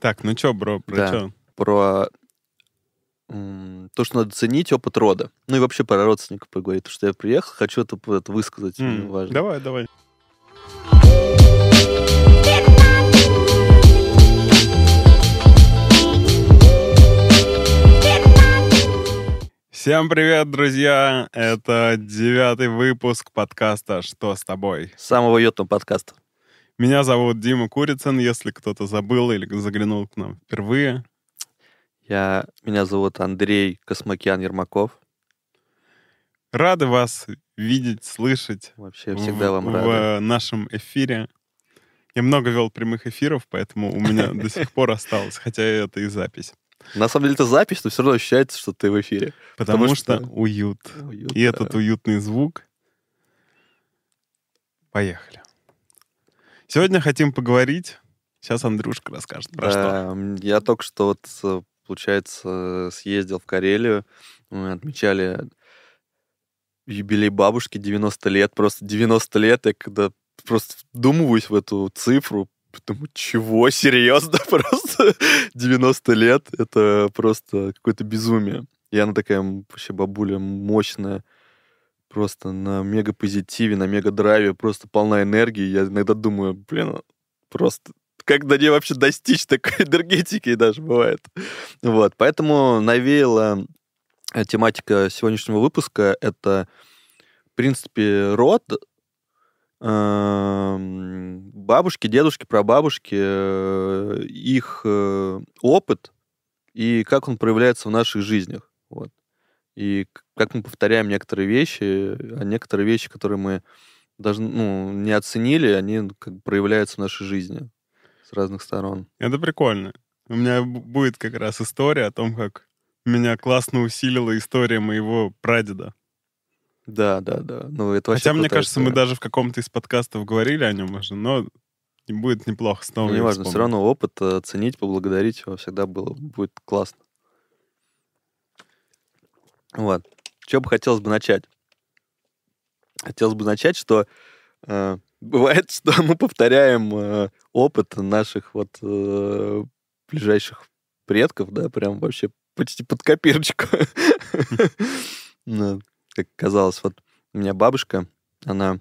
Так, ну чё, бро, про Да. чё? Про м, то, что надо ценить опыт рода. Ну и вообще про родственников поговорить. Потому что я приехал, хочу это, это высказать. М, важно. Давай, давай. Всем привет, друзья! Это девятый выпуск подкаста «Что с тобой?». Самого уютного подкаста. Меня зовут Дима Курицын, если кто-то забыл или заглянул к нам впервые. Я, меня зовут Андрей Космокян Ермаков. Рады вас видеть, слышать Вообще всегда в, вам в рады. нашем эфире. Я много вел прямых эфиров, поэтому у меня до сих пор осталось, хотя это и запись. На самом деле это запись, но все равно ощущается, что ты в эфире. Потому, Потому что, что- уют. Уют, И да. этот уютный звук. Поехали. Сегодня хотим поговорить. Сейчас Андрюшка расскажет про что. Да, м, Я только что, вот, э, получается, съездил в Карелию. Мы отмечали юбилей бабушки 90 лет. Просто 90 лет, я когда просто вдумываюсь в эту цифру, Думаю, чего? Серьезно? Просто 90 лет? Это просто какое-то безумие. И она такая вообще бабуля мощная, просто на мега позитиве, на мега драйве, просто полна энергии. Я иногда думаю, блин, просто как до нее вообще достичь такой энергетики даже бывает. Вот, поэтому навеяла э, тематика сегодняшнего выпуска это, в принципе, род, эм, бабушки, дедушки, прабабушки, э, их э, опыт и как он проявляется в наших жизнях. Вот. И как мы повторяем некоторые вещи, а некоторые вещи, которые мы даже ну, не оценили, они ну, как бы проявляются в нашей жизни с разных сторон. Это прикольно. У меня будет как раз история о том, как меня классно усилила история моего прадеда. Да, да, да. Ну, это Хотя, мне кажется, мы история. даже в каком-то из подкастов говорили о нем уже, но будет неплохо снова. Ну, его неважно, все равно опыт э, оценить, поблагодарить его всегда было, будет классно. Вот. Что бы хотелось бы начать? Хотелось бы начать, что э, бывает, что мы повторяем э, опыт наших вот э, ближайших предков, да, прям вообще почти под копирочку. Ну, Как казалось, вот у меня бабушка, она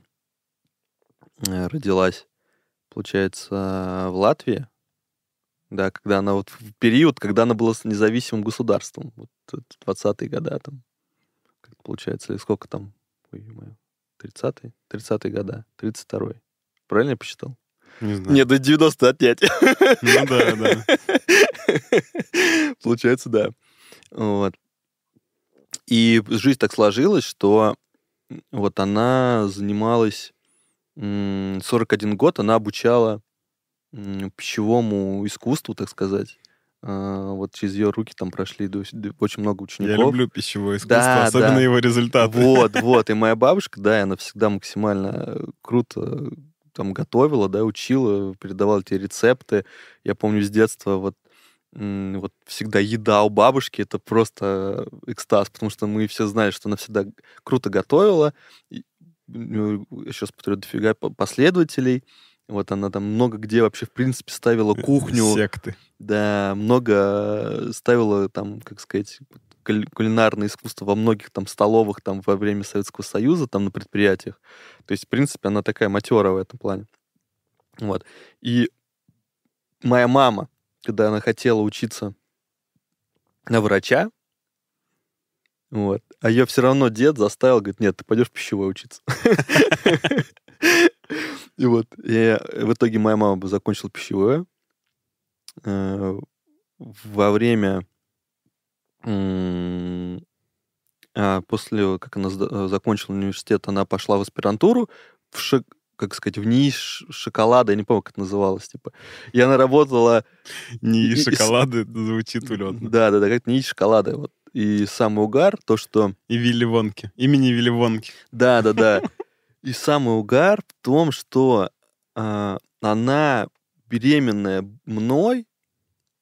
э, родилась получается, в Латвии, да, когда она вот в период, когда она была независимым государством, вот это 20-е года там, получается, или сколько там, ой, ё-моё, 30-е, 30-е года, 32-й. Правильно я посчитал? Не знаю. Нет, до 90 отнять. Ну да, да. Получается, да. Вот. И жизнь так сложилась, что вот она занималась м, 41 год, она обучала пищевому искусству, так сказать. А, Вот через ее руки там прошли очень много Я учеников. люблю пищевое искусство, Да, особенно да. его результаты. Вот, вот. И моя бабушка, да, она всегда максимально круто там готовила, да, учила, передавала эти рецепты. Я помню с детства вот вот всегда еда у бабушки это просто экстаз, потому что мы все знали, что она всегда круто готовила. Сейчас повторю, дофига по- последователей. Вот она там много где вообще, в принципе, ставила кухню. Секты. Да, много ставила там, как сказать, кулинарное искусство во многих там столовых там во время Советского Союза, там на предприятиях. То есть, в принципе, она такая матерая в этом плане. Вот. И моя мама, когда она хотела учиться на врача, вот, а ее все равно дед заставил, говорит, нет, ты пойдешь пищевой учиться. И вот, и в итоге моя мама закончила пищевое, э, во время а, после как она сда- закончила университет, она пошла в аспирантуру в шок- как сказать, в НИИ шоколада, я не помню, как это называлось, типа. И она работала... Не И- и с- шоколады, звучит улетно. Да, да, да, как НИИ шоколада. Вот. И самый угар, то, что... И Вилли Вонки. Имени Вилли Вонки. Да, да, да. И самый угар в том, что а, она беременная мной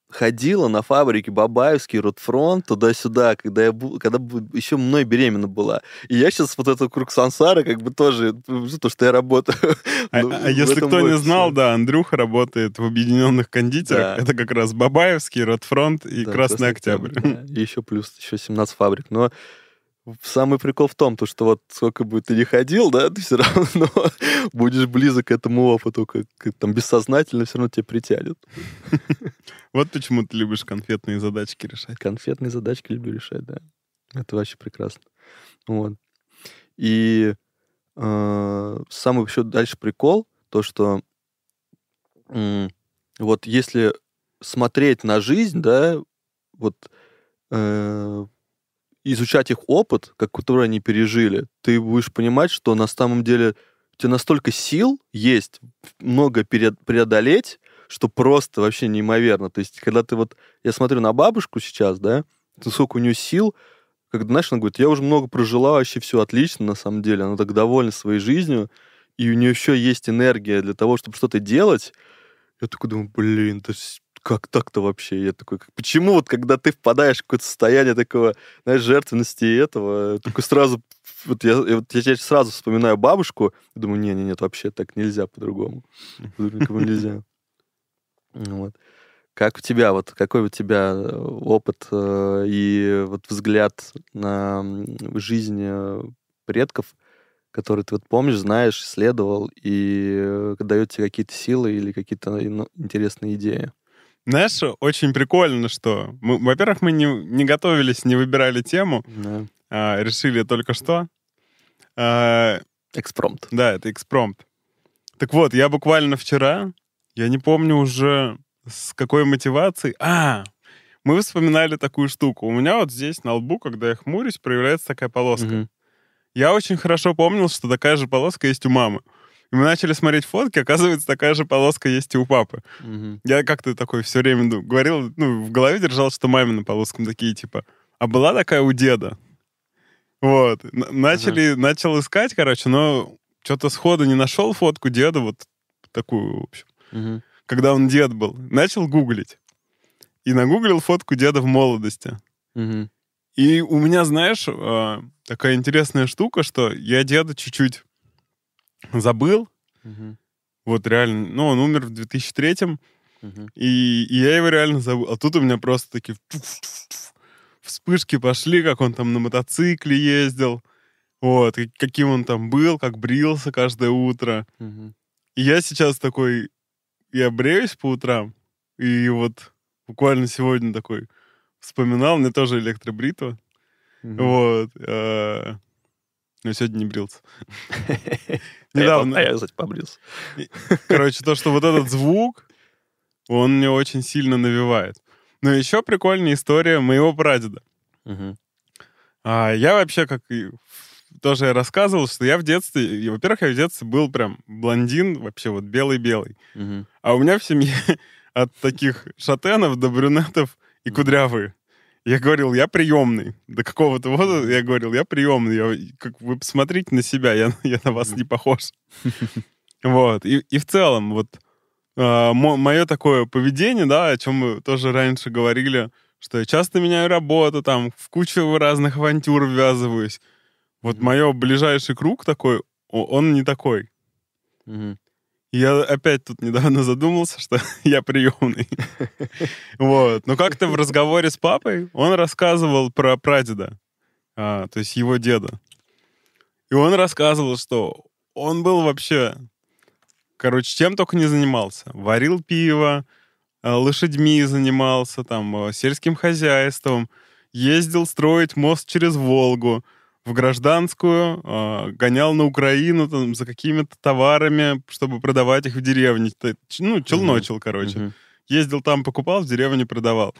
ходила на фабрике Бабаевский, Ротфронт, туда-сюда, когда я бу- когда еще мной беременна была. И я сейчас вот этот круг сансара как бы тоже, ну, то, что я работаю. А, ну, а если кто не знал, да, Андрюха работает в Объединенных кондитерах. Да. Это как раз Бабаевский, Ротфронт и Да, Красный Октябрь. да. И еще плюс еще 17 фабрик. Но самый прикол в том, то, что вот сколько бы ты ни ходил, да, ты все равно будешь близок к этому опыту, как, как там бессознательно все равно тебя притянет. Вот почему ты любишь конфетные задачки решать. Конфетные задачки люблю решать, да. Это вообще прекрасно. Вот. И э, самый еще дальше прикол, то, что м, вот если смотреть на жизнь, да, вот э, изучать их опыт, как который они пережили, ты будешь понимать, что на самом деле у тебя настолько сил есть много преодолеть, что просто вообще неимоверно. То есть, когда ты вот... Я смотрю на бабушку сейчас, да, то сколько у нее сил, как знаешь, она говорит, я уже много прожила, вообще все отлично, на самом деле. Она так довольна своей жизнью, и у нее еще есть энергия для того, чтобы что-то делать. Я такой думаю, блин, да с- как так-то вообще? Я такой, почему вот когда ты впадаешь в какое-то состояние такого, знаешь, жертвенности и этого, такой сразу, вот я, вот я сразу вспоминаю бабушку, думаю, не, не, нет, вообще так нельзя по-другому. Никому нельзя. Вот. Как у тебя, вот какой у тебя э, опыт э, и вот взгляд на жизнь э, предков, который ты вот помнишь, знаешь, исследовал и э, дает тебе какие-то силы или какие-то интересные идеи? Знаешь, очень прикольно, что... мы- во-первых, мы не, не готовились, не выбирали тему, Да. а решили только что. А, Экспромт. да, это экспромт. Так вот, я буквально вчера, я не помню уже с какой мотивацией... А, мы вспоминали такую штуку. У меня вот здесь на лбу, когда я хмурюсь, проявляется такая полоска. Мгм. Я очень хорошо помнил, что такая же полоска есть у мамы. И мы начали смотреть фотки, оказывается, такая же полоска есть и у папы. Мгм. Я как-то такой все время ду- говорил, ну, в голове держал, что мамина полоскам такие, типа, а была такая у деда. Вот. Начали, начал искать, короче, но что-то сходу не нашел фотку деда, вот такую, в общем, Мгм. когда он дед был. Начал гуглить. И нагуглил фотку деда в молодости. Мгм. И у меня, знаешь, а, такая интересная штука, что я деда чуть-чуть забыл. Мгм. Вот реально, ну, он умер в 2003 Мгм. и, и я его реально забыл. А тут у меня просто такие вспышки пошли, как он там на мотоцикле ездил. Вот, каким он там был, как брился каждое утро. Мгм. И я сейчас такой, я бреюсь по утрам, и вот буквально сегодня такой вспоминал, мне тоже электробритва. Мгм. Вот. э, Но сегодня не брился. Недавно. а я, кстати, побрился. Короче, то, что вот этот звук, он мне очень сильно навевает. Но еще прикольная история моего прадеда. А я вообще, как тоже я рассказывал, что я в детстве, и, во-первых, я в детстве был прям блондин, вообще вот белый-белый. А у меня в семье от таких шатенов до брюнетов и кудрявые. Я говорил, я приемный. До какого-то возраста я говорил, я приемный. Я, как вы посмотрите на себя, я, я на вас не похож. Вот. И, и в целом, вот мое такое поведение, да, о чем мы тоже раньше говорили, что я часто меняю работу, там, в кучу разных авантюр ввязываюсь. Вот мое ближайший круг такой, он не такой. Мгм. Я опять тут недавно задумался, что я приемный. Вот. Но как-то в разговоре с папой он рассказывал про прадеда, а, то есть его деда. И он рассказывал, что он был вообще, короче, чем только не занимался. Варил пиво, а, лошадьми занимался, там, а, сельским хозяйством, ездил строить мост через Волгу, в гражданскую, а, гонял на Украину там, за какими-то товарами, чтобы продавать их в деревне. Ну, челночил, короче. Мгм. Ездил там, покупал, в деревне продавал.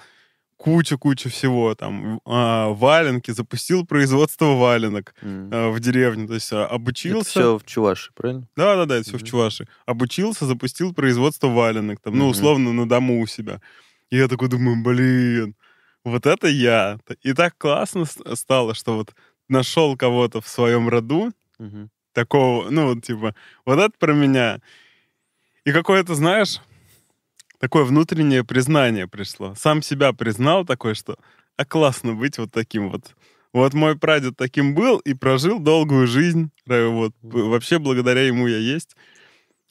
Куча-куча всего. Там а, валенки, запустил производство валенок Мгм. а, в деревне. То есть а, Это обучился... все в Чувашии, правильно? Да-да-да, это все в. Чуваши. Обучился, запустил производство валенок. Там, ну, Мгм. условно, на дому у себя. И я такой думаю, блин, вот это я. И так классно стало, что вот нашел кого-то в своем роду, Мгм. такого, ну, вот, типа, вот это про меня. И какое-то, знаешь, такое внутреннее признание пришло. Сам себя признал такой, что а классно быть вот таким вот. Вот мой прадед таким был и прожил долгую жизнь. Вот. Вообще благодаря ему я есть.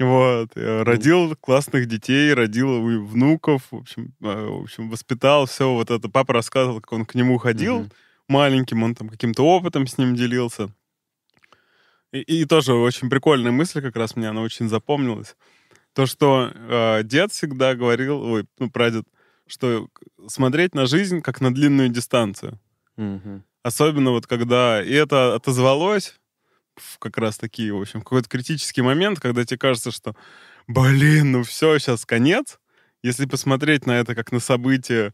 Вот. Я родил классных детей, родил внуков, в общем, э, в общем, воспитал все вот это. Папа рассказывал, как он к нему ходил mm-hmm. Маленьким, он там каким-то опытом с ним делился. И, и тоже очень прикольная мысль, как раз мне она очень запомнилась. То, что э, дед всегда говорил, ой, ну, прадед, что смотреть на жизнь как на длинную дистанцию. Mm-hmm. Особенно вот когда... И это отозвалось в как раз такие, в общем, какой-то критический момент, когда тебе кажется, что, блин, ну все, сейчас конец. Если посмотреть на это как на событие,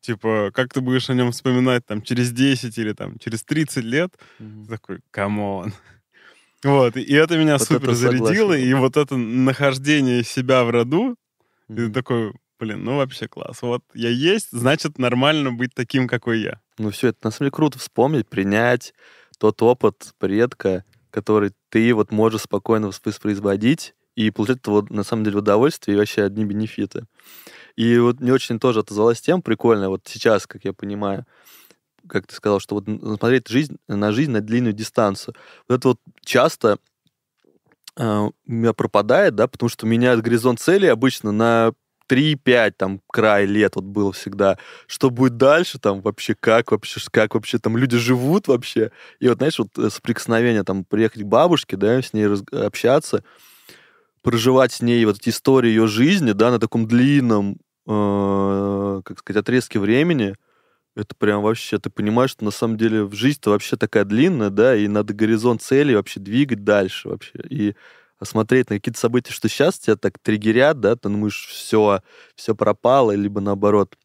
типа, как ты будешь о нем вспоминать там через 10 или там через 30 лет, mm-hmm. такой, come on. Вот, и это меня вот супер это зарядило, и вот это нахождение себя в роду, mm-hmm. и такой, блин, ну вообще класс. Вот я есть, значит, нормально быть таким, какой я. Ну все, это на самом деле круто вспомнить, принять тот опыт предка, который ты вот можешь спокойно воспроизводить и получать этого, на самом деле, удовольствие и вообще одни бенефиты. И вот мне очень тоже отозвалась тем прикольно, вот сейчас, как я понимаю, как ты сказал, что вот смотреть жизнь, на жизнь на длинную дистанцию. Вот это вот часто э, у меня пропадает, да, потому что меняет горизонт цели обычно на 3-5 там край лет вот было всегда. Что будет дальше там вообще, как вообще, как вообще там люди живут вообще. И вот, знаешь, вот э, соприкосновение там приехать к бабушке, да, с ней общаться, проживать с ней вот эти истории ее жизни, да, на таком длинном, э, как сказать, отрезке времени, это прям вообще, ты понимаешь, что на самом деле жизнь-то вообще такая длинная, да, и надо горизонт цели вообще двигать дальше вообще. И смотреть на какие-то события, что сейчас тебя так триггерят, да, ты думаешь, все, все пропало, либо наоборот,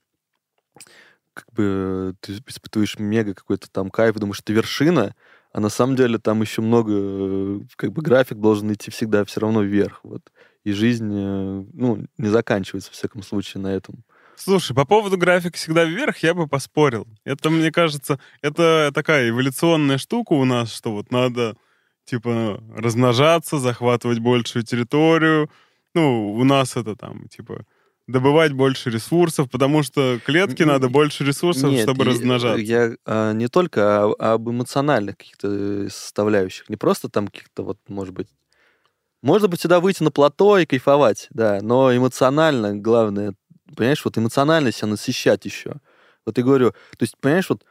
как бы ты испытываешь мега какой-то там кайф, думаешь, это вершина, а на самом деле там еще много, как бы график должен идти всегда все равно вверх, вот. И жизнь, э, ну, не заканчивается, в всяком случае, на этом. Слушай, по поводу графика всегда вверх я бы поспорил. Это, мне кажется, это такая эволюционная штука у нас, что вот надо типа, размножаться, захватывать большую территорию. Ну, у нас это там, типа, добывать больше ресурсов, потому что клетке надо больше ресурсов, Нет, чтобы размножаться. Я а, не только а, об эмоциональных каких-то составляющих, не просто там каких-то вот, может быть, можно быть сюда выйти на плато и кайфовать, да, но эмоционально, главное, понимаешь, вот эмоционально себя насыщать еще. Вот я говорю, то есть, понимаешь, вот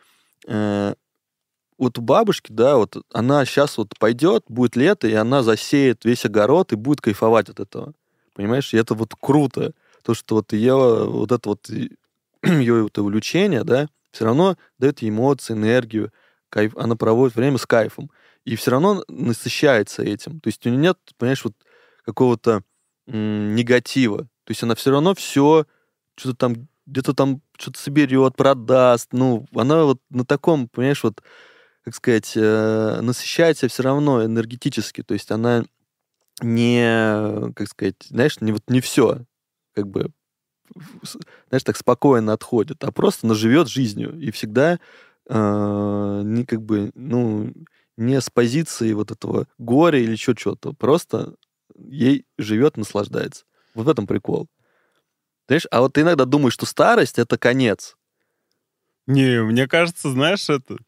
э, вот у бабушки, да, вот она сейчас вот пойдет, будет лето, и она засеет весь огород и будет кайфовать от этого. Понимаешь? И это вот круто. То, что вот ее, вот это вот ее вот увлечение, да, все равно дает ей эмоции, энергию, кайф, она проводит время с кайфом. И все равно насыщается этим. То есть у нее нет, понимаешь, вот какого-то негатива. То есть она все равно все что-то там где-то там что-то соберет, продаст. Ну, она вот на таком, понимаешь, вот как сказать, э, насыщается все равно энергетически. То есть она не, как сказать, знаешь, не, вот не все, как бы, знаешь, так спокойно отходит, а просто она живет жизнью и всегда э, не как бы, ну, не с позиции вот этого горя или что-то, просто ей живет, наслаждается. Вот в этом прикол. Знаешь, а вот ты иногда думаешь, что старость — это конец. Не, мне кажется, знаешь, это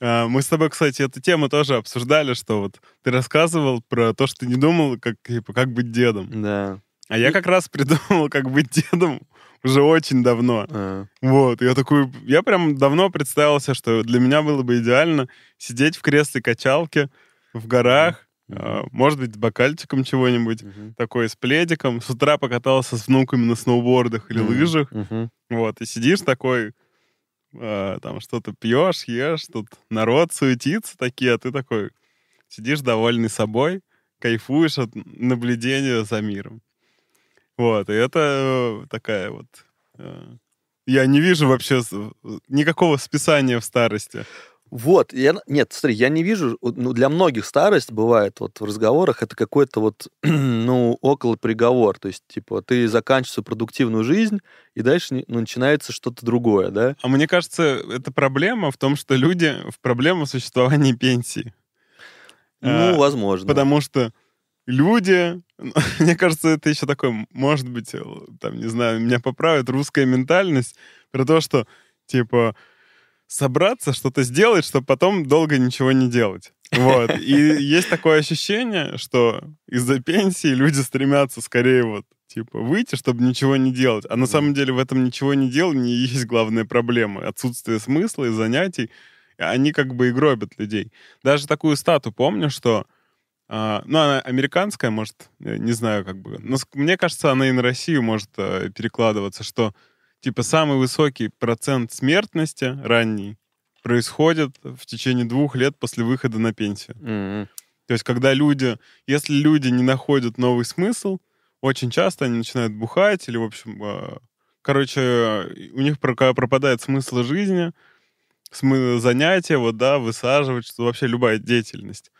а, мы с тобой, кстати, эту тему тоже обсуждали, что вот ты рассказывал про то, что ты не думал, как, типа, как быть дедом. Да. А я как раз придумал, как быть дедом уже очень давно. А. Вот, я такой, я прям давно представился, что для меня было бы идеально сидеть в кресле качалки в горах, mm-hmm. может быть, с бокальчиком чего-нибудь, mm-hmm. такой с пледиком. С утра покатался с внуками на сноубордах или лыжах. Вот, и сидишь такой э, там что-то пьешь, ешь, тут народ суетится такие, а ты такой сидишь довольный собой, кайфуешь от наблюдения за миром. Вот, и это э, такая вот... Э, я не вижу вообще никакого списания в старости. Вот, я, нет, смотри, я не вижу, ну, для многих старость бывает вот в разговорах, это какой-то вот, ну, около приговор, то есть, типа, ты заканчиваешь свою продуктивную жизнь, и дальше ну, начинается что-то другое, да? А мне кажется, это проблема в том, что люди в проблему существования пенсии. Ну, а, возможно. Потому что люди, мне кажется, это еще такое, может быть, э, там, не знаю, меня поправит русская ментальность про то, что, типа, собраться, что-то сделать, чтобы потом долго ничего не делать. Вот. И есть такое ощущение, что из-за пенсии люди стремятся скорее вот типа выйти, чтобы ничего не делать. А на самом деле в этом ничего не делании есть главная проблема. Отсутствие смысла и занятий. Они как бы и гробят людей. Даже такую стату помню, что Uh, ну, она американская, может, не знаю, как бы. Но мне кажется, она и на Россию может uh, перекладываться, что, типа, самый высокий процент смертности ранний происходит в течение двух лет после выхода на пенсию. Мгм. То есть, когда люди, если люди не находят новый смысл, очень часто они начинают бухать или, в общем, э, короче, э, у них пропадает смысл жизни, занятия, вот, да, высаживать, что вообще любая деятельность.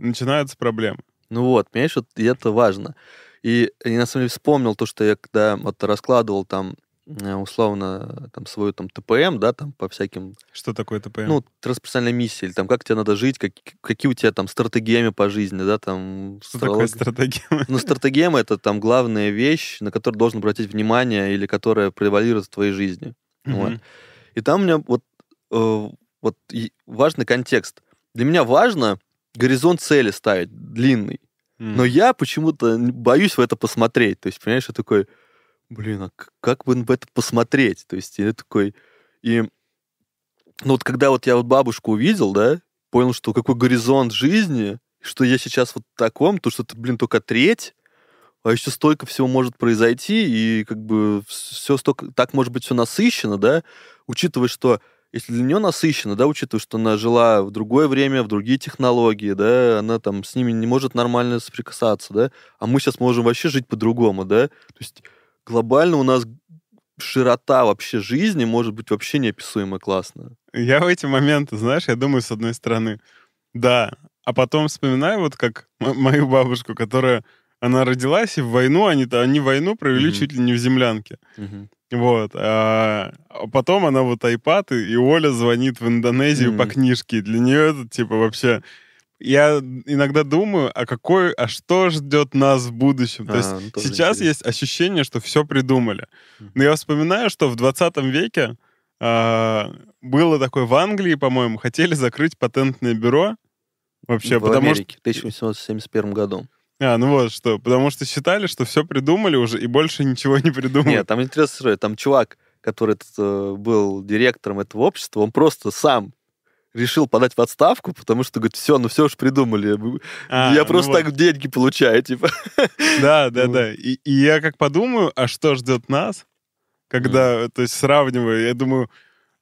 Начинаются проблемы. Ну вот, понимаешь, вот это важно. И я на самом деле вспомнил то, что я когда вот раскладывал там э, условно там свою там ТПМ, да, там по всяким, Что такое ТПМ? ну, трансперсональной миссии, или там как тебе надо жить, как- какие у тебя там стратегемы по жизни, да, там... что такое астрология. стратегия? Ну, стратегема — это там главная вещь, на которую должен обратить внимание или которая превалирует в твоей жизни. Вот. Мгм. И там у меня вот, э, вот важный контекст. Для меня важно горизонт цели ставить длинный. Мгм. Но я почему-то боюсь в это посмотреть. То есть, понимаешь, я такой, блин, а как бы в это посмотреть? То есть, я такой... И ну вот когда вот я вот бабушку увидел, да, понял, что какой горизонт жизни, что я сейчас вот в таком, то что это, блин, только треть, а еще столько всего может произойти, и как бы все столько, так может быть все насыщенно, да, учитывая, что если для нее насыщенно, да, учитывая, что она жила в другое время, в другие технологии, да, она там с ними не может нормально соприкасаться, да, а мы сейчас можем вообще жить по-другому, да, то есть глобально у нас широта вообще жизни может быть вообще неописуемо классная. Я в эти моменты, знаешь, я думаю, с одной стороны, да, а потом вспоминаю вот как мою бабушку, которая, она родилась, и в войну, они, они войну провели Мгм. чуть ли не в землянке. Мгм. Вот. А, а потом она вот айпад, и, Оля звонит в Индонезию по Мгм. книжке. Для нее это, типа, вообще... Я иногда думаю, а какой, а что ждет нас в будущем? То есть А, ну, сейчас интересно. есть ощущение, что все придумали. Но я вспоминаю, что в 20 веке а, было такое в Англии, по-моему, хотели закрыть патентное бюро. Вообще, в потому Америке в 1871 году. А, ну вот что. Потому что считали, что все придумали уже, и больше ничего не придумали. Нет, там интересная история. Там чувак, который этот, э, был директором этого общества, он просто сам решил подать в отставку, потому что, говорит, все, ну все уж придумали. А, я ну просто вот. так деньги получаю, типа. Да, да, да. И, и я как подумаю, а что ждет нас, когда, то есть сравниваю, я думаю,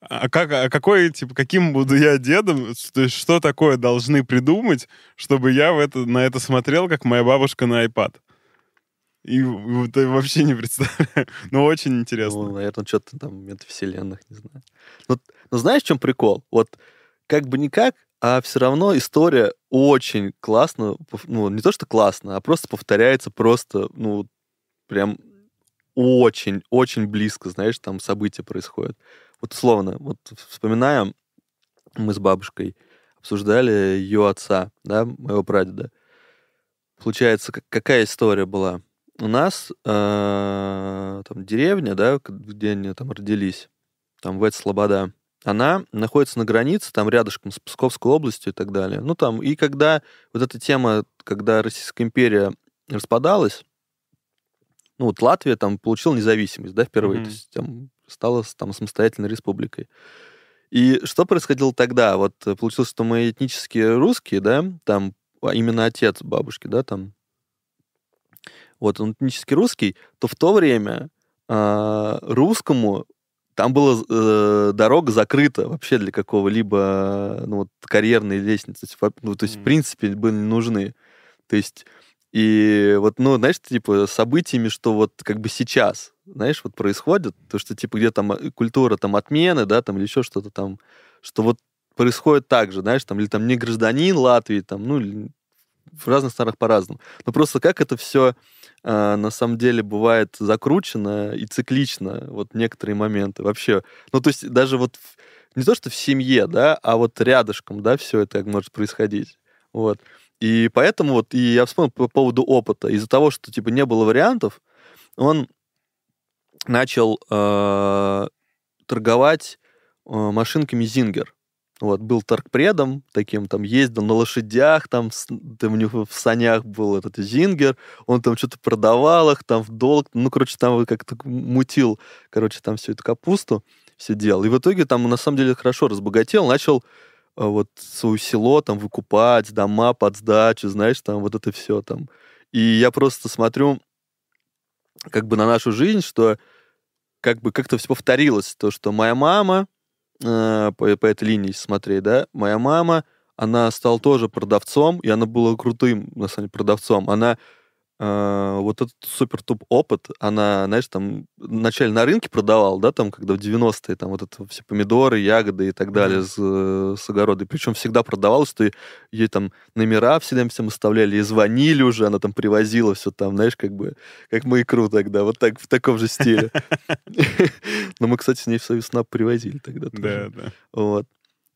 а как, а какой, типа, каким буду я дедом, то есть что такое должны придумать, чтобы я в это, на это смотрел, как моя бабушка на iPad. И вот вообще не представляю. Но очень интересно. Ну, наверное, что-то там метавселенных, не знаю. Но, но знаешь, в чем прикол? Вот как бы никак, а все равно история очень классно, ну, не то, что классно, а просто повторяется просто, ну, прям очень, очень близко, знаешь, там события происходят. Вот условно, вот вспоминаем, мы с бабушкой обсуждали ее отца, да, моего прадеда. Получается, как- какая история была? У нас э, там деревня, да, где они там родились, там Вет Слобода, она находится на границе, там рядышком с Псковской областью и так далее. Ну, там, и когда вот эта тема, когда Российская империя распадалась, ну, вот Латвия там получила независимость, да, впервые, Мгм. то есть там стала там самостоятельной республикой. И что происходило тогда? Вот э, получилось, что мы этнические русские, да, там а именно отец бабушки, да, там, вот он этнически русский, то в то время а, русскому там была э, дорога закрыта вообще для какого-либо ну, вот, карьерной лестницы. Во- Ну, то есть, в Мгм. принципе, были нужны. То есть, и вот, ну, знаешь, типа, событиями, что вот как бы сейчас, знаешь, вот происходит, то, что, типа, где там э, культура там отмены, да, там, или еще что-то там, что вот происходит так же, знаешь, там, или там не гражданин Латвии, там, ну, в разных странах по-разному. Но просто как это все на самом деле бывает закручено и циклично, вот некоторые моменты вообще. Ну, то есть даже вот не то, что в семье, да, а вот рядышком, да, все это может происходить. Вот. И поэтому вот, и я вспомнил по поводу опыта. Из-за того, что, типа, не было вариантов, он начал э, торговать э, машинками Зингер. Вот, был торгпредом таким, там ездил на лошадях, там, там у него в санях был этот Зингер, он там что-то продавал их, там в долг, ну, короче, там как-то мутил, короче, там всю эту капусту, все делал. И в итоге там, на самом деле, хорошо разбогател, начал э, вот свое село там выкупать, дома под сдачу, знаешь, там вот это все там. И я просто смотрю как бы на нашу жизнь, что как бы как-то все повторилось. То, что моя мама, э, по, по этой линии смотреть, да, моя мама, она стала тоже продавцом, и она была крутым, на самом деле, продавцом. Она э, вот этот супер топ опыт, она, знаешь, там вначале на рынке продавала, да, там, когда в 90-е, там вот это все помидоры, ягоды и так далее с, э, с огорода. И причем всегда продавала, что ей там номера всегда всем оставляли, и звонили уже, она там привозила все там, знаешь, как бы, как мы икру тогда, вот так, в таком же стиле. Но мы, кстати, с ней в Союз привозили тогда тоже. Да, да. Вот.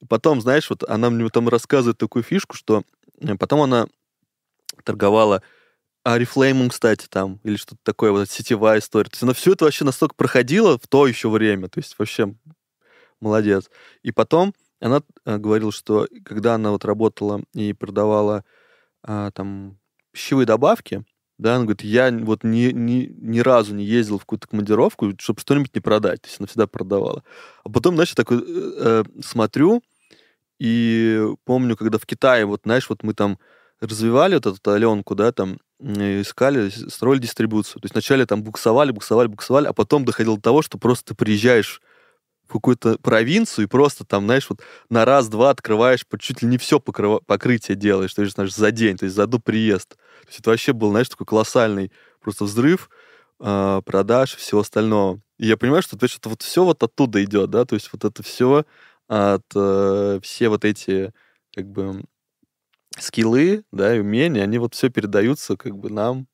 Потом, знаешь, вот она мне там рассказывает такую фишку, что э, потом она торговала Арифлеймом, кстати, там, или что-то такое, вот сетевая история. То есть она все это вообще настолько проходила в то еще время. То есть вообще молодец. И потом она э, говорила, что когда она вот работала и продавала а, там пищевые добавки, да, она говорит, я вот ни, ни, ни разу не ездил в какую-то командировку, чтобы что-нибудь не продать. То есть она всегда продавала. А потом, знаешь, такой э, э, смотрю, и помню, когда в Китае, вот, знаешь, вот мы там развивали вот эту Аленку, да, там, искали, строили дистрибуцию. То есть вначале там буксовали, буксовали, буксовали, а потом доходило до того, что просто ты приезжаешь в какую-то провинцию и просто там, знаешь, вот на раз-два открываешь, чуть ли не все покрытие делаешь, то есть, знаешь, за день, то есть за одну приезд. То есть это вообще был, знаешь, такой колоссальный просто взрыв э, продаж и всего остального. И я понимаю, что, то есть, это вот все вот оттуда идет, да, то есть вот это все от э, все вот эти как бы скиллы, да, и умения, они вот все передаются как бы нам.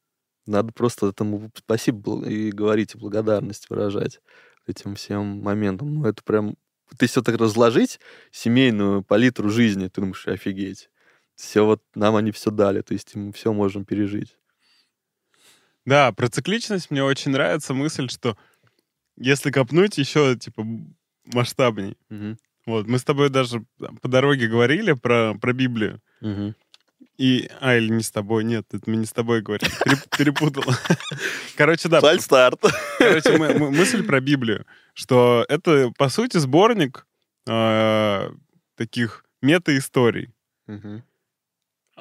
Надо просто этому спасибо и говорить, и благодарность выражать этим всем моментам. Ну, это прям... Если вот так разложить семейную палитру жизни, ты думаешь, офигеть. Все вот, нам они все дали, то есть мы все можем пережить. Да, про цикличность мне очень нравится мысль, что если копнуть еще, типа, масштабней. Мгм. Вот, мы с тобой даже по дороге говорили про, про Библию. Мгм. И, а, или не с тобой, нет, это мы не с тобой Переп- перепутал. Короче, да, Фальстарт. короче, мы- мы- мысль про Библию, что это, по сути, сборник э, таких мета-историй, Мгм.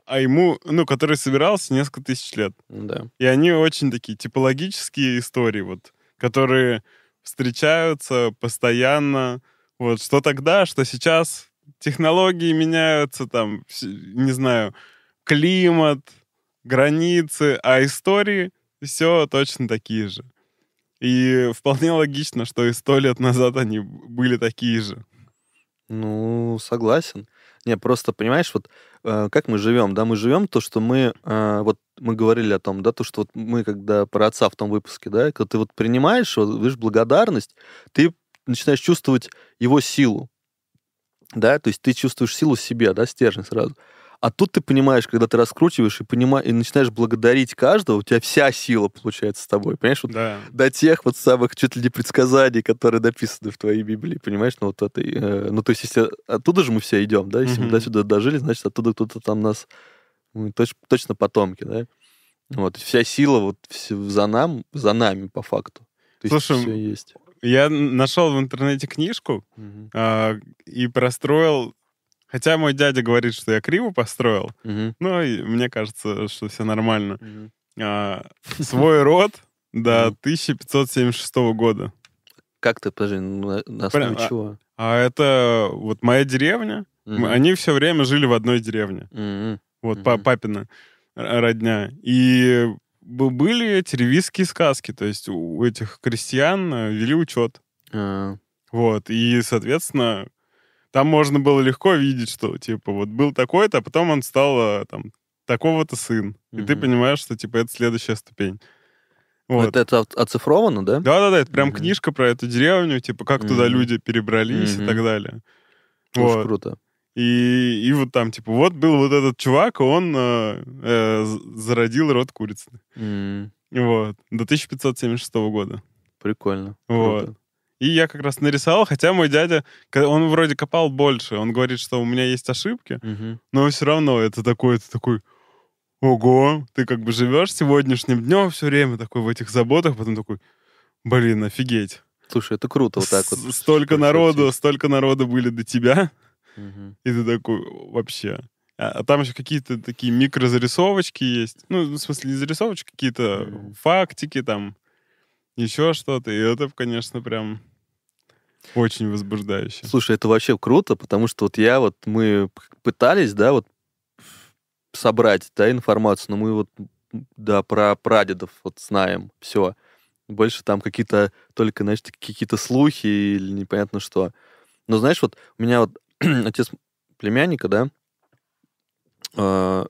а ему, ну, который собирался несколько тысяч лет. Да. И они очень такие типологические истории, вот, которые встречаются постоянно. Вот, что тогда, что сейчас технологии меняются, там, не знаю, климат, границы, а истории все точно такие же. И вполне логично, что и сто лет назад они были такие же. Ну, согласен. Не, просто, понимаешь, вот э, как мы живем, да, мы живем то, что мы, э, вот мы говорили о том, да, то, что вот мы, когда про отца в том выпуске, да, когда ты вот принимаешь, вот, видишь, благодарность, ты начинаешь чувствовать его силу, да, то есть ты чувствуешь силу себе, да, стержень сразу. А тут ты понимаешь, когда ты раскручиваешь и, понима... и начинаешь благодарить каждого, у тебя вся сила получается с тобой, понимаешь, вот Да. до тех вот самых чуть ли не предсказаний, которые написаны в твоей Библии, понимаешь? Ну, вот этой, э, ну, то есть, если оттуда же мы все идем, да, если мы Мгм. до сюда дожили, значит, оттуда кто-то там нас, мы точ- точно потомки, да? Вот, вся сила вот за, нам, за нами, по факту. То есть, Слушай, все есть. Я нашел в интернете книжку а, и простроил... Хотя мой дядя говорит, что я криво построил. Ну, и мне кажется, что все нормально. Мгм. А, свой род до Мгм. 1576 года. Как ты, подожди, ну, на, на основе Прям, а- чего? А это вот моя деревня. Мы- Они все время жили в одной деревне. Мгм. Вот Мгм. папина родня. И были эти ревизские сказки. То есть у этих крестьян э, вели учет. А, Вот. И, соответственно, там можно было легко видеть, что, типа, вот был такой-то, а потом он стал, э, там, такого-то сын. И ты понимаешь, что, типа, это следующая ступень. Вот. Это, это оцифровано, да? Да-да-да, это прям книжка про эту деревню, типа, как туда люди перебрались и так далее. Очень круто. И, и вот там, типа, вот был вот этот чувак, он э, э, зародил род курицы. М, Вот. До 1576 года. Прикольно. Вот. Круто. И я как раз нарисовал, хотя мой дядя, он вроде копал больше. Он говорит, что у меня есть ошибки, Мгм. но все равно это такой, это такой, ого, ты как бы живешь сегодняшним днем все время такой в этих заботах, потом такой, блин, офигеть. Слушай, это круто вот так вот. Столько народу, столько народу были до тебя, Мгм. и ты такой, вообще. А, а там еще какие-то такие микрозарисовочки есть. Ну, в смысле, не зарисовочки, какие-то Мгм. фактики там, еще что-то. И это, конечно, прям очень возбуждающе. Слушай, это вообще круто, потому что вот я вот, мы пытались, да, вот собрать, да, информацию, но мы вот, да, про прадедов вот знаем все. Больше там какие-то, только, знаешь, какие-то слухи или непонятно что. Но знаешь, вот у меня вот отец племянника, да, э,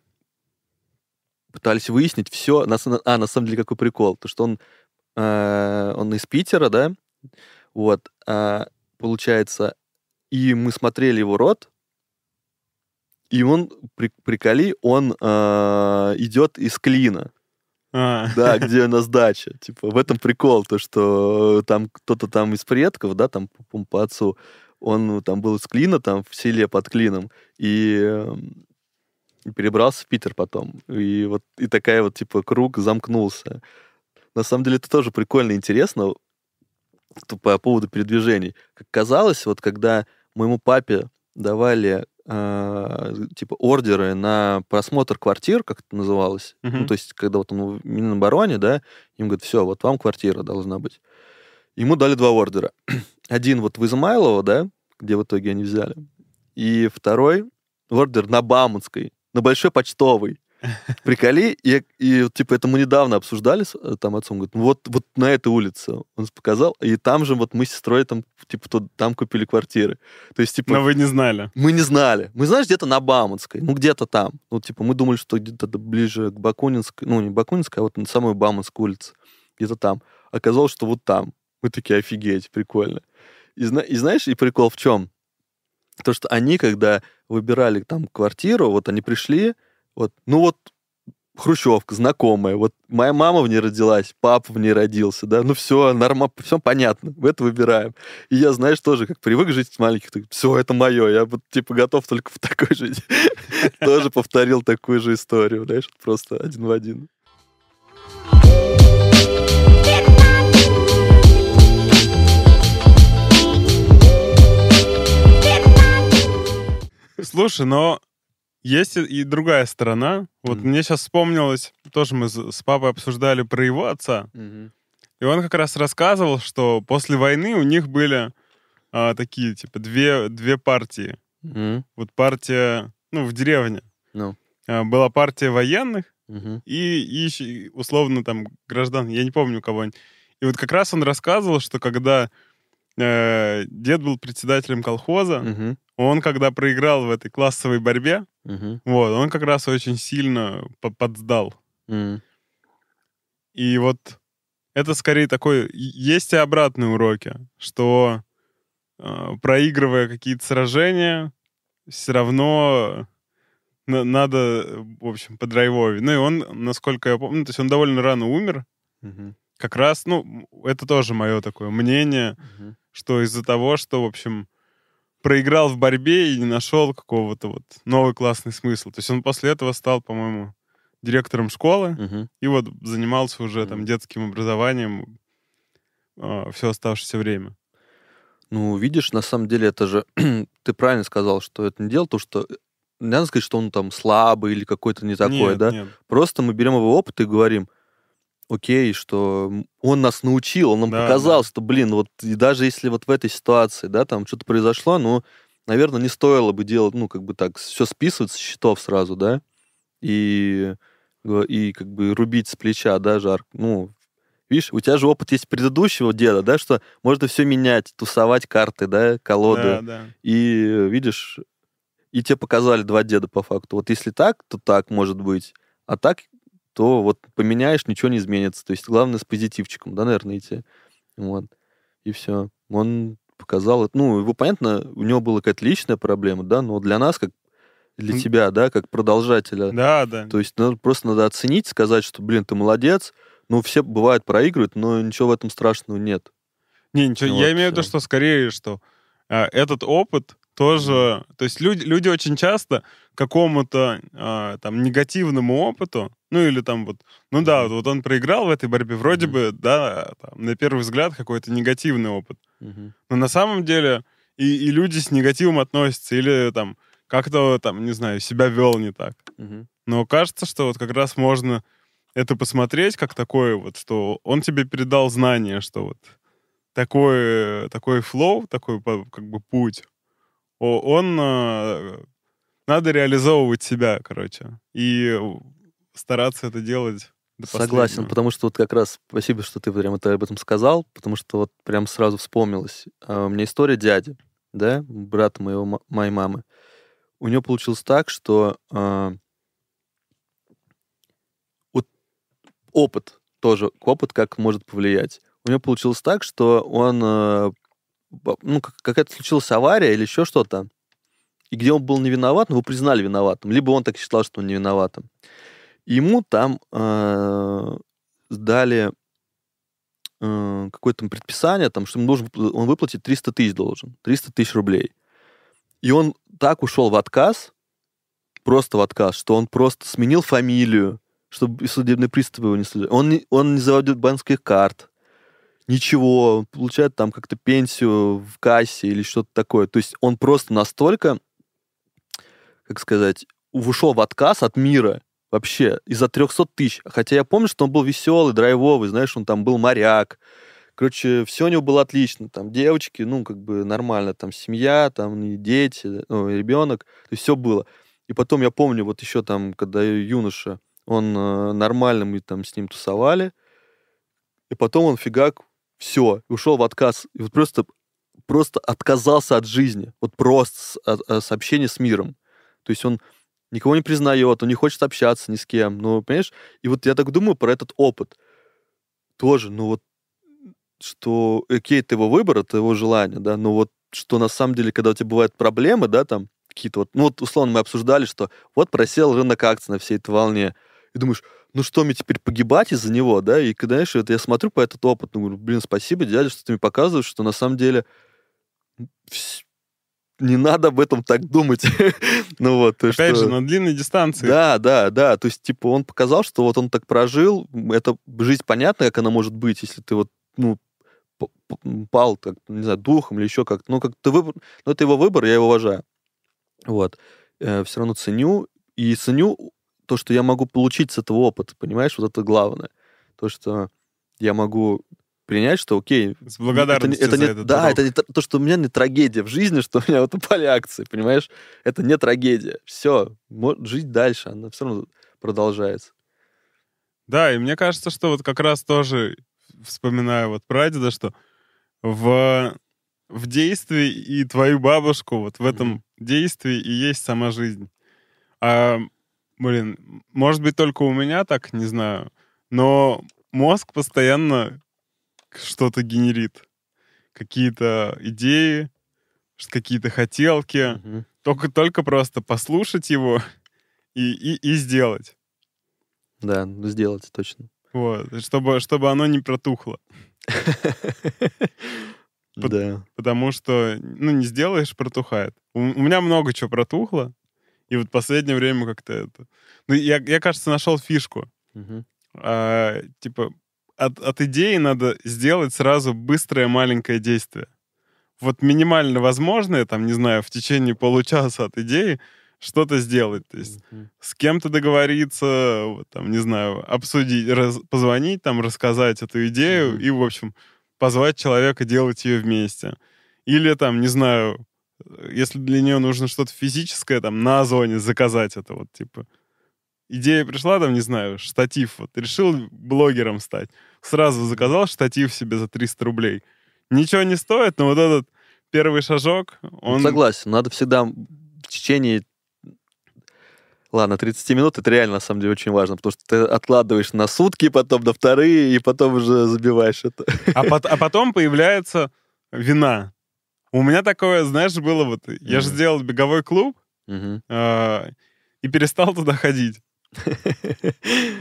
пытались выяснить все. А, на самом деле, какой прикол. То, что он, э, он из Питера, да, вот, а, получается, и мы смотрели его рот, и он, при, приколи, он э, идет из клина, А, да, где у нас дача. Типа, в этом прикол, то, что там кто-то там из предков, да, там по, по отцу, он ну, там был из клина, там в селе под клином, и эм, перебрался в Питер потом. И вот и такая вот, типа, круг замкнулся. На самом деле это тоже прикольно и интересно по поводу передвижений. Как казалось, вот когда моему папе давали э, типа ордеры на просмотр квартир, как это называлось, ну, Мгм. то есть когда вот он в Минобороне, да, им говорят, все, вот вам квартира должна быть. Ему дали два ордера. Один вот в Измайлово, да, где в итоге они взяли, и второй ордер на Бауманской, на Большой Почтовой. Приколи, и, и типа это мы недавно обсуждали с э, там отцом, говорит, «Ну, вот, вот на этой улице он показал, и там же вот мы с сестрой там, типа, тут, там купили квартиры. То есть, типа, Но вы не знали. мы не знали. Мы, знаешь, где-то на Бауманской, ну, где-то там. Ну, типа, мы думали, что где-то ближе к Бакунинской, ну, не Бакунинской, а вот на самой Бауманской улице, где-то там. Оказалось, что вот там. Мы такие, офигеть, прикольно. И, и знаешь, и прикол в чем? То, что они, когда выбирали там квартиру, вот они пришли, вот, ну вот, хрущевка знакомая, вот моя мама в ней родилась, папа в ней родился, да, ну все, норма, все понятно, в это выбираем. И я, знаешь, тоже как привык жить с маленьких, все, это мое, я вот типа готов только в такой жить. Тоже повторил такую же историю, знаешь, просто один в один. Слушай, но есть и- другая сторона. Вот Мгм. мне сейчас вспомнилось, тоже мы с папой обсуждали про его отца. И он как раз рассказывал, что после войны у них были а, такие, типа, две, две партии. Мгм. Вот партия, ну, в деревне. Ну. А, была партия военных Мгм. и, и условно там граждан, я не помню кого. они. И вот как раз он рассказывал, что когда э, дед был председателем колхоза, Мгм. он когда проиграл в этой классовой борьбе, Мгм. вот, он как раз очень сильно по- подсдал. Мгм. И вот это скорее такой... Есть и обратные уроки, что э, проигрывая какие-то сражения, все равно на- надо, в общем, подрайвовить. Ну и он, насколько я помню, то есть он довольно рано умер. Мгм. Как раз, ну, это тоже мое такое мнение, Мгм. Что из-за того, что, в общем, проиграл в борьбе и не нашел какого-то вот новый классный смысл. То есть он после этого стал, по-моему, директором школы, Мгм. и вот занимался уже там Мгм. детским образованием все оставшееся время. Ну, видишь, на самом деле это же... ты правильно сказал, что это не дело то, что... Не надо сказать, что он там слабый или какой-то не такой, Нет, да? нет. Просто мы берем его опыт и говорим, окей, что он нас научил, он нам Да, показал, да. что, блин, вот и даже если вот в этой ситуации, да, там что-то произошло, ну, наверное, не стоило бы делать, ну, как бы так, все списывать с счетов сразу, да, и, и как бы рубить с плеча, да, жар. Ну, видишь, у тебя же опыт есть предыдущего деда, да, что можно все менять, тусовать карты, да, колоды. Да, да. И видишь, и тебе показали два деда по факту. Вот если так, то так может быть, а так, то вот поменяешь, ничего не изменится. То есть главное с позитивчиком, да, наверное, идти. Вот. И все. Он показал. Ну, его, понятно, у него была какая-то личная проблема, да, но для нас, как для тебя, да, как продолжателя, Да, да. то есть надо, просто надо оценить, сказать, что, блин, ты молодец, ну, все бывает проигрывают, но ничего в этом страшного нет. Не, ничего, Ну я вот, имею в виду, что скорее, что а, этот опыт тоже... То есть люди, люди очень часто какому-то а, там негативному опыту, ну или там вот, ну да, вот он проиграл в этой борьбе, вроде Мгм. бы, да, там, на первый взгляд какой-то негативный опыт. Мгм. Но на самом деле и, и люди с негативом относятся, или там как-то там, не знаю, себя вел не так. Мгм. Но кажется, что вот как раз можно это посмотреть как такое вот, что он тебе передал знание, что вот такой, такой флоу, такой как бы путь, он... э, Надо реализовывать себя, короче, и стараться это делать Согласен, потому что вот как раз спасибо, что ты прям это об этом сказал, потому что вот прям сразу вспомнилось. А, У меня история дяди, да, брата моего, моей мамы. У него получилось так, что а, вот опыт тоже, опыт как может повлиять. У него получилось так, что он, ба- ну, как- какая-то случилась авария или еще что-то, и где он был не виноват, но его признали виноватым. Либо он так считал, что он не виноватым. Ему там э, дали э, какое-то предписание, там, что ему должен, он выплатить 300 тысяч должен, 300 тысяч рублей. И он так ушел в отказ, просто в отказ, что он просто сменил фамилию, чтобы судебные приставы его не следили. Он не, он не заводит банковских карт, ничего, получает там как-то пенсию в кассе или что-то такое. То есть он просто настолько, как сказать, ушел в отказ от мира вообще из-за 300 тысяч. Хотя я помню, что он был веселый, драйвовый, знаешь, он там был моряк. Короче, все у него было отлично. Там девочки, ну, как бы нормально, там семья, там и дети, ну, и ребенок. То есть все было. И потом я помню, вот еще там, когда юноша, он э, нормально, мы там с ним тусовали, и потом он фигак, все, ушел в отказ. И вот просто, просто отказался от жизни. Вот просто с, от- от- с общения с миром. То есть он никого не признает, он не хочет общаться ни с кем. Ну, понимаешь? И вот я так думаю про этот опыт. Тоже, ну вот, что, окей, это его выбор, это его желание, да, но вот что на самом деле, когда у тебя бывают проблемы, да, там, какие-то вот, ну вот, условно, мы обсуждали, что вот просел рынок акций на всей этой волне, и думаешь, ну что, мне теперь погибать из-за него, да, и знаешь, это я смотрю по этот опыт, ну, говорю, блин, спасибо, дядя, что ты мне показываешь, что на самом деле не надо об этом так думать. ну вот, Опять что- же, на длинной дистанции. да, да, да. То есть, типа, он показал, что вот он так прожил. Это жизнь понятна, как она может быть, если ты вот, ну, пал, так, не знаю, духом или еще как-то. Ну, как ты выбор... Ну, это его выбор, я его уважаю. Вот. все равно ценю. И ценю то, что я могу получить с этого опыта, понимаешь? Вот это главное. То, что я могу принять, что окей, С благодарностью это, не- за это не- этот Да, урок. это не то, то, что у меня не трагедия в жизни, что у меня вот упали акции, понимаешь? Это не трагедия. Все, жить дальше, она все равно продолжается. Да, и мне кажется, что вот как раз тоже, вспоминая вот прадеда, что в, в действии и твою бабушку, вот в этом Мгм. действии и есть сама жизнь. А, блин, может быть, только у меня так, не знаю, но мозг постоянно что-то генерит. Какие-то идеи, какие-то хотелки. Мгм. Только, только просто послушать его и, и, и сделать. Да, ну, сделать точно. Вот, чтобы, чтобы оно не протухло. Да. Потому что, ну, не сделаешь, протухает. У меня много чего протухло, и вот последнее время как-то это... Ну, я, я кажется, нашел фишку. Мгм. А, типа, от, от идеи надо сделать сразу быстрое маленькое действие. Вот минимально возможное, там, не знаю, в течение получаса от идеи что-то сделать. То есть Мгм. с кем-то договориться, вот, там, не знаю, обсудить, раз- позвонить, там, рассказать эту идею Мгм. и, в общем, позвать человека делать ее вместе. Или, там, не знаю, если для нее нужно что-то физическое, там, на Озоне заказать это, вот, типа. Идея пришла, там, не знаю, штатив, вот, решил блогером стать. Сразу заказал штатив себе за 300 рублей. Ничего не стоит, но вот этот первый шажок, он... Согласен, надо всегда в течение... Ладно, 30 минут это реально, на самом деле, очень важно, потому что ты откладываешь на сутки, потом на вторые, и потом уже забиваешь это. А, пот- а потом появляется вина. У меня такое, знаешь, было вот... Я же сделал беговой клуб а, и перестал туда ходить.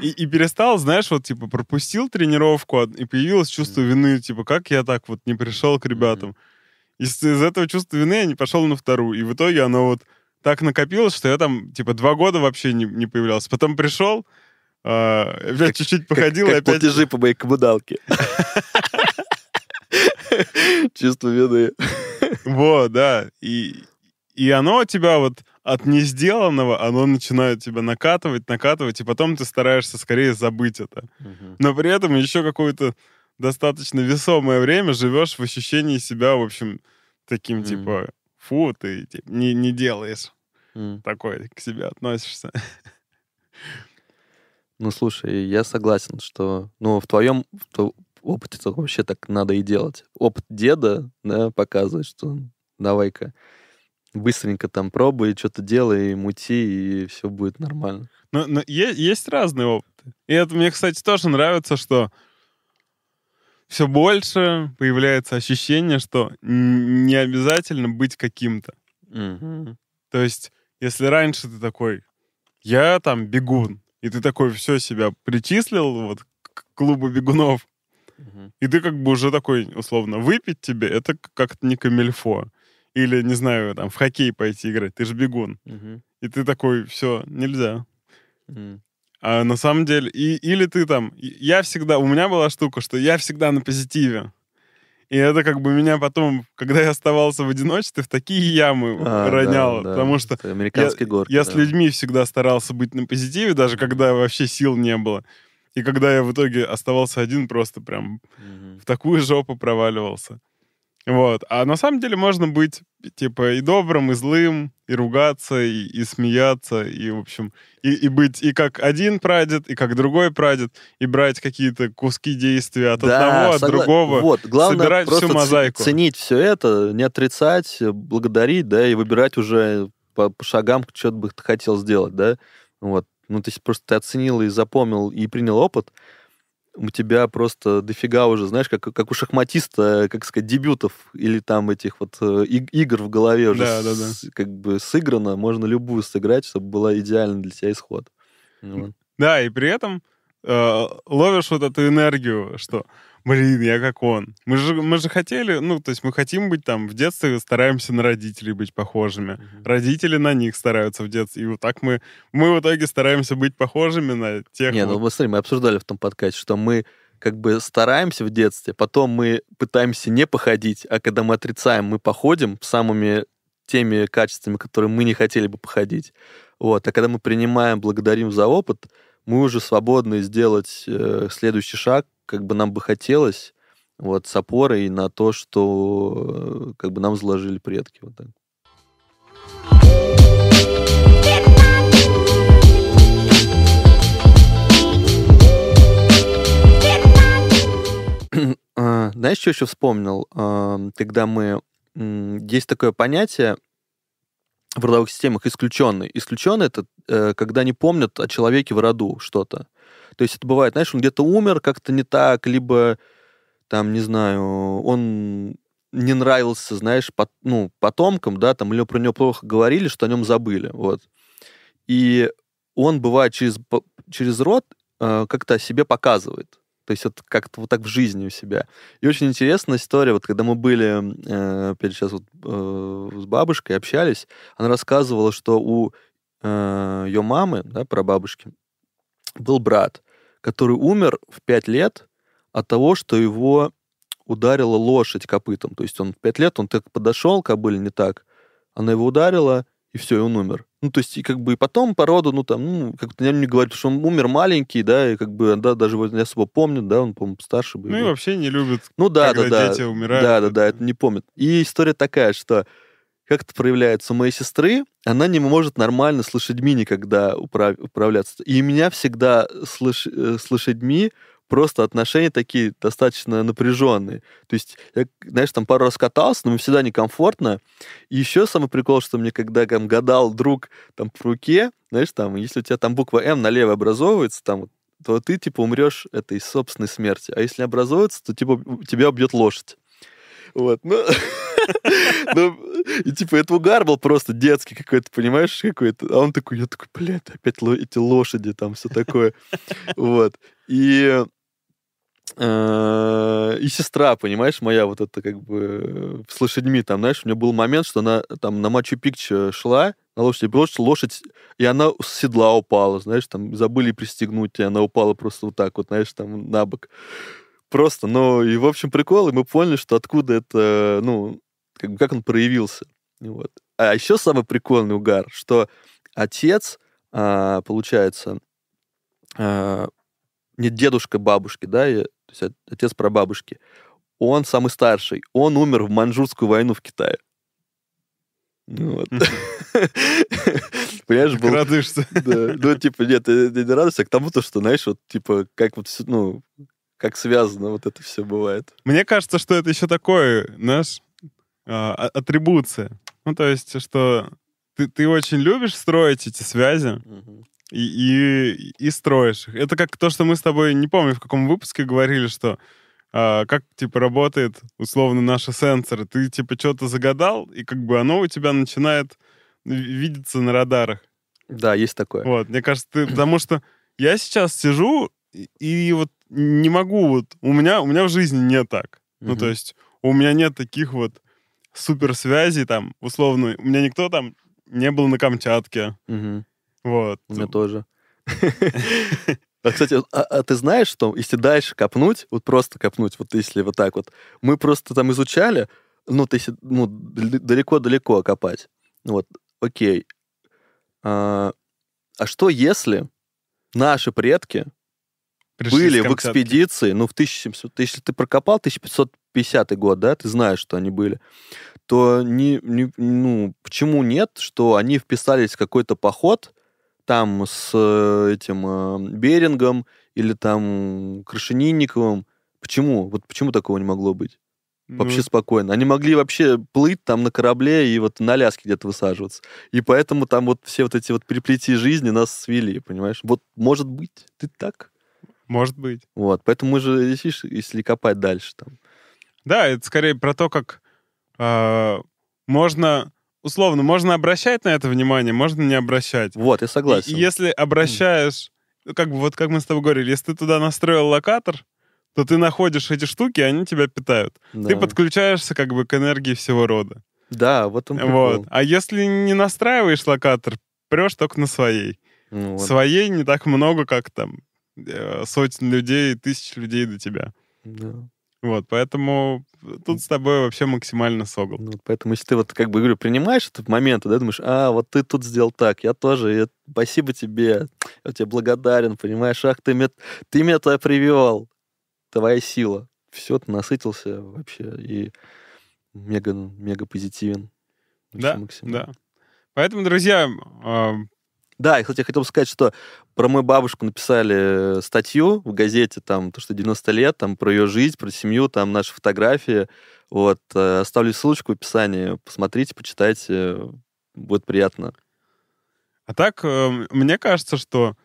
И, и перестал, знаешь, вот, типа, пропустил тренировку, а- и появилось чувство вины, типа, как я так вот не пришел к ребятам. Из, из этого чувства вины я не пошел на вторую. И в итоге оно вот так накопилось, что я там, типа, два года вообще не, не появлялся. Потом пришел, а, опять чуть-чуть походил, как, и как опять... платежи по моей коммуналке. Чувство вины. Вот, да. И, и оно тебя вот от не сделанного, оно начинает тебя накатывать, накатывать, и потом ты стараешься скорее забыть это. Но при этом еще какое-то достаточно весомое время живешь в ощущении себя, в общем, таким, Мгм. типа, фу, ты типа, не, не делаешь. М. Такой к себе относишься. Ну, слушай, я согласен, что, ну, в твоем опыте то вообще так надо и делать. Опыт деда, да, показывает, что давай-ка быстренько там пробуй, что-то делай, мути, и все будет нормально. Но, но е- есть разные опыты. И это мне, кстати, тоже нравится, что все больше появляется ощущение, что не обязательно быть каким-то. Мгм. То есть, если раньше ты такой, я там бегун, и ты такой все себя причислил вот к клубу бегунов, И ты как бы уже такой, условно, выпить тебе, это как-то не камельфо. Или, не знаю, там, в хоккей пойти играть, ты же бегун. Мгм. И ты такой, все, нельзя. М. А на самом деле, и, или ты там, я всегда, у меня была штука, что я всегда на позитиве. И это как бы меня потом, когда я оставался в одиночестве, в такие ямы А, роняло. да, да. Потому что Это американский я, горки. я с да. людьми всегда старался быть на позитиве, даже когда вообще сил не было. И когда я в итоге оставался один, просто прям в такую жопу проваливался. Вот. А на самом деле можно быть, типа, и добрым, и злым, и ругаться, и, и смеяться, и, в общем, и, и быть и как один прадед, и как другой прадед, и брать какие-то куски действия от одного, от согла- другого. Вот, главное собирать всю просто ц- мозаику. ценить все это, не отрицать, благодарить, да, и выбирать уже по, по шагам, что бы ты хотел сделать, да. Вот. Ну, то есть просто ты оценил и запомнил, и принял опыт, у тебя просто дофига уже, знаешь, как, как у шахматиста, как сказать, дебютов или там этих вот э, иг- игр в голове уже Да, да, да. с- как бы сыграно, можно любую сыграть, чтобы была идеальна для тебя исход. Вот. Да, и при этом э, ловишь вот эту энергию, что, блин, я как он. Мы же, мы же хотели, ну, то есть мы хотим быть там, в детстве стараемся на родителей быть похожими. Мгм. Родители на них стараются в детстве. И вот так мы, мы в итоге стараемся быть похожими на тех Не, ну вот- мы, смотри, мы обсуждали в том подкасте, что мы как бы стараемся в детстве, потом мы пытаемся не походить, а когда мы отрицаем, мы походим самыми теми качествами, которые мы не хотели бы походить. Вот. А когда мы принимаем, благодарим за опыт, мы уже свободны сделать э, следующий шаг, как бы нам бы хотелось, вот, с опорой на то, что э, как бы нам заложили предки. Вот так. А, Знаешь, что еще вспомнил? А, Когда мы... Есть такое понятие в родовых системах исключенный. Исключенный — это э, когда не помнят о человеке в роду что-то. То есть это бывает, знаешь, он где-то умер как-то не так, либо там, не знаю, он не нравился, знаешь, пот- ну, потомкам, да, там, или про него плохо говорили, что о нем забыли, вот. И он, бывает, через, по- через род э, как-то о себе показывает. То есть это как-то вот так в жизни у себя. И очень интересная история, вот когда мы были, э, опять сейчас вот э, с бабушкой общались, она рассказывала, что у ее мамы, да, прабабушки, был брат, который умер в пять лет от того, что его ударила лошадь копытом. То есть он в пять лет, он так подошел, кобыль не так, она его ударила, и все, и он умер. Ну, то есть, и как бы и потом по роду, ну, там, ну, как-то не, не говорит, что он умер маленький, да, и как бы, да, даже его не особо помнит, да, он, по-моему, старше был. Ну и вообще не любят, Ну да, когда да, да. дети умирают. Да, да, да, это не помнит. И история такая, что как это проявляется у моей сестры, она не может нормально с лошадьми никогда управ- управляться. И меня всегда с, лош- э, с лошадьми просто отношения такие достаточно напряженные. То есть, я, знаешь, там пару раз катался, но мне всегда некомфортно. И еще самый прикол, что мне когда там гадал друг там по руке, знаешь, там, если у тебя там буква М налево образовывается, там, то ты, типа, умрешь этой собственной смерти. А если образуется, то, типа, тебя убьет лошадь. Вот, ну... Ну, и типа это угар был просто детский какой-то, понимаешь, какой-то. А он такой, я такой, блядь, опять эти лошади, там все такое. Вот. И и сестра, понимаешь, моя вот это как бы с лошадьми, там, знаешь, у меня был момент, что она там на Мачу Пикчу шла, на лошади, просто лошадь, и она с седла упала, знаешь, там забыли пристегнуть, и она упала просто вот так вот, знаешь, там на бок. Просто, ну, и, в общем, прикол, и мы поняли, что откуда это, ну, как, как он проявился. Вот. А еще самый прикольный угар, что отец, а, получается, а, не дедушка бабушки, да, и, то есть отец прабабушки, он самый старший, он умер в Манчжурскую войну в Китае. Ну вот. Понимаешь, был... Радуешься. Да. Ну, типа, нет, ты, ты не радуешься к тому, то, что, знаешь, вот, типа, как вот, ну, как связано вот это все бывает. Мне кажется, что это еще такое, знаешь, а, атрибуция. Ну, то есть, что ты, ты очень любишь строить эти связи, и, и, и строишь их. Это как то, что мы с тобой, не помню, в каком выпуске говорили, что а, как, типа, работает, условно, наши сенсоры. Ты, типа, что-то загадал, и как бы оно у тебя начинает видеться на радарах. Да, есть такое. Вот, мне кажется, ты... Потому что я сейчас сижу, и, и вот не могу вот... У меня, у меня в жизни не так. Mm-hmm. Ну, то есть у меня нет таких вот суперсвязей там, условно. У меня никто там не был на Камчатке. Mm-hmm. Вот. У меня тоже. А, кстати, а, а ты знаешь, что если дальше копнуть, вот просто копнуть, вот если вот так вот, мы просто там изучали, ну, ты если ну, далеко-далеко копать, вот, окей. А, а что если наши предки Пришли были в экспедиции, ну, в 1700, если ты прокопал 1550 год, да, ты знаешь, что они были, то не, не, ну, почему нет, что они вписались в какой-то поход, там с э, этим э, Берингом или там Крашенинниковым. Почему? Вот почему такого не могло быть? Вообще ну... спокойно. Они могли вообще плыть там на корабле и вот на Аляске где-то высаживаться. И поэтому там вот все вот эти вот переплети жизни нас свели, понимаешь? Вот может быть, ты так? Может быть. Вот, поэтому мы же, видишь, если копать дальше там. Да, это скорее про то, как э, можно условно, можно обращать на это внимание, можно не обращать. Вот, я согласен. И, и если обращаешь, ну, как бы вот как мы с тобой говорили, если ты туда настроил локатор, то ты находишь эти штуки, и они тебя питают. Да. Ты подключаешься как бы к энергии всего рода. Да, вот он Вот. А если не настраиваешь локатор, прешь только на своей. Ну, вот. Своей не так много, как там э, сотен людей, тысяч людей до тебя. Да. Вот, поэтому тут с тобой вообще максимально согл. Ну, поэтому если ты вот, как бы, говорю, принимаешь этот момент, да, думаешь, а, вот ты тут сделал так, я тоже, я, спасибо тебе, я тебе благодарен, понимаешь, ах, ты меня, ты меня туда привел, твоя сила. Все, ты насытился вообще и мега, мега позитивен. Да, да. Поэтому, друзья, а, да, и, кстати, я хотел сказать, что про мою бабушку написали статью в газете, там, то, что 90 лет, там, про ее жизнь, про семью, там, наши фотографии. Вот, э, оставлю ссылочку в описании, посмотрите, почитайте, будет приятно. А так, э, мне кажется, что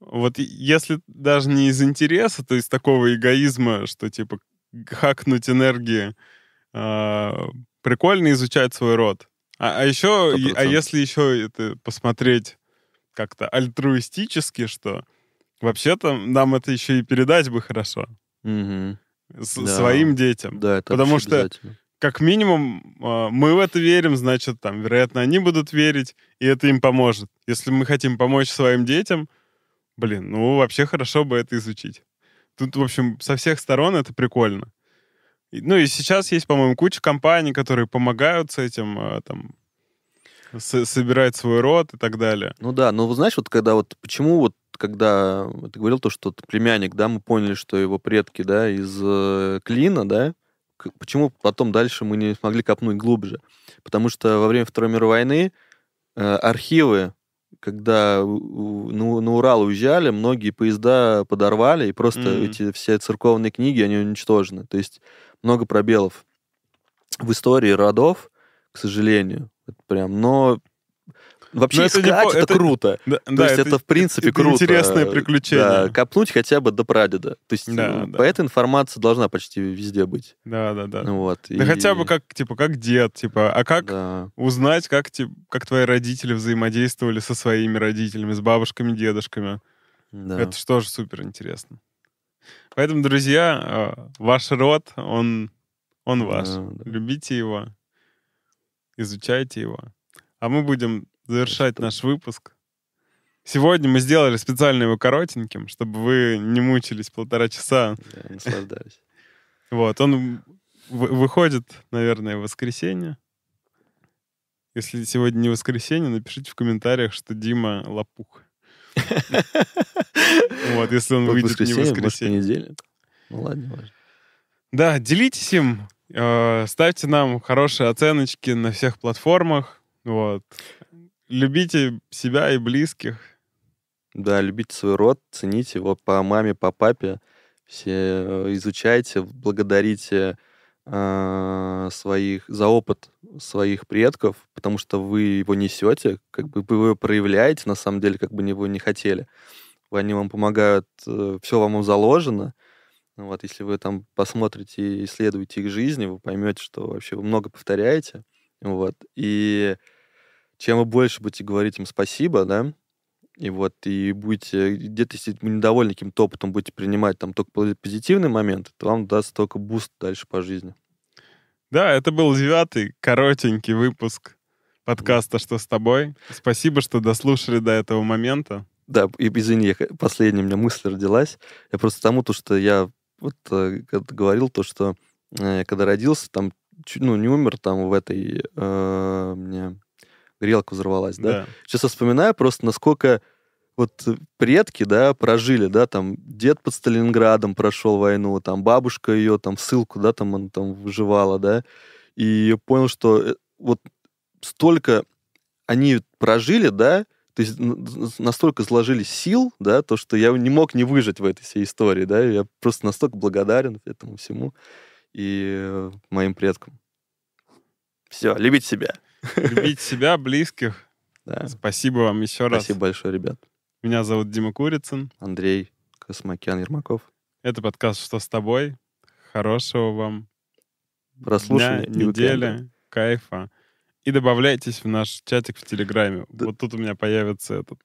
вот если даже не из интереса, то из такого эгоизма, что, типа, хакнуть энергии, а, прикольно изучать свой род. А, а еще, 100%. а если еще это посмотреть как-то альтруистически, что вообще-то нам это еще и передать бы хорошо. Угу. С, да. Своим детям. Да, это Потому что, как минимум, а, мы в это верим, значит, там, вероятно, они будут верить, и это им поможет. Если мы хотим помочь своим детям, блин, ну, вообще хорошо бы это изучить. Тут, в общем, со всех сторон это прикольно. Ну и сейчас есть, по-моему, куча компаний, которые помогают с этим, а, там, собирать свой род и так далее. Ну да, но знаешь, вот когда вот почему вот когда ты говорил то, что племянник, да, мы поняли, что его предки, да, из э, клина, да, почему потом дальше мы не смогли копнуть глубже? Потому что во время Второй мировой войны э, архивы, когда на, на Урал уезжали, многие поезда подорвали, и просто mm-hmm. эти все церковные книги, они уничтожены. То есть много пробелов в истории родов, к сожалению. Это прям, но Вообще Но это не искать это, это- круто. Да, То есть это, в принципе, это круто. интересное приключение. Да, копнуть хотя бы до прадеда. То есть Да, э, да. этой информация должна почти везде быть. Да, да, да. Вот. Да и- хотя бы как, типа, как дед, типа, а как Да. узнать, как, ти- как твои родители взаимодействовали со своими родителями, с бабушками, дедушками. да. Это что же супер интересно. Поэтому, друзья, э, ваш род, он, он ваш. Да, да. Любите его, изучайте его. А мы будем завершать наш выпуск. Сегодня мы сделали специально его коротеньким, чтобы вы не мучились полтора часа. Да, наслаждались. Вот, он вы- выходит, наверное, в воскресенье. Если сегодня не воскресенье, напишите в комментариях, что Дима лопух. Вот, если он выйдет не в воскресенье, может, понедельник. Ну ладно, важно. Да, делитесь им, ставьте нам хорошие оценочки на всех платформах. Вот. Любите себя и близких. Да, любите свой род, цените его по маме, по папе. Все э, изучайте, благодарите э, своих за опыт своих предков, потому что вы его несете, как бы вы его проявляете, на самом деле, как бы вы не хотели. Они вам помогают, все вам заложено. Ну Вот, если вы там посмотрите и исследуете их жизни, вы поймете, что вообще вы много повторяете. Вот. И чем вы больше будете говорить им спасибо, да, и вот, и будете где-то, если вы недовольны каким-то опытом, будете принимать там только пози- позитивные моменты, то вам даст только boost дальше по жизни. Да, это был девятый коротенький выпуск подкаста «Что с тобой?». Спасибо, что дослушали до этого момента. Да, и извини, х- последняя у меня мысль родилась. Я просто тому, то, что я вот э, когда говорил, то, что э, когда родился, там, ну, не умер, там в этой, э, мне грелка взорвалась, да? Да. Сейчас я вспоминаю просто, насколько вот предки, да, прожили, да, там дед под Сталинградом прошел войну, там бабушка ее там ссылку, да, там он там выживала, да, и я понял, что э, вот столько они прожили, да, то есть настолько сложили сил, да, то, что я не мог не выжить в этой всей истории, да, я просто настолько благодарен этому всему и э, моим предкам. Все, любите себя. Любите себя, близких. Да. Спасибо вам еще раз. Спасибо большое, ребят. Меня зовут Дима Курицын. Андрей Космокян Ермаков. Это подкаст «Что с тобой?». Хорошего вам Прослушали. дня, недели, кайфа. И добавляйтесь в наш чатик в Телеграме. Да. Вот тут у меня появится этот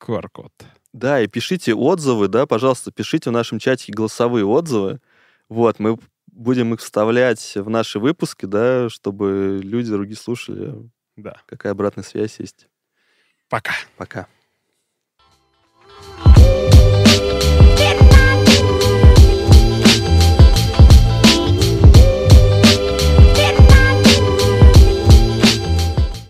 QR-код. Да, и пишите отзывы, да, пожалуйста, пишите в нашем чатике голосовые отзывы. Вот, мы будем их вставлять в наши выпуски, да, чтобы люди другие слушали, Да. какая обратная связь есть. Пока. Пока.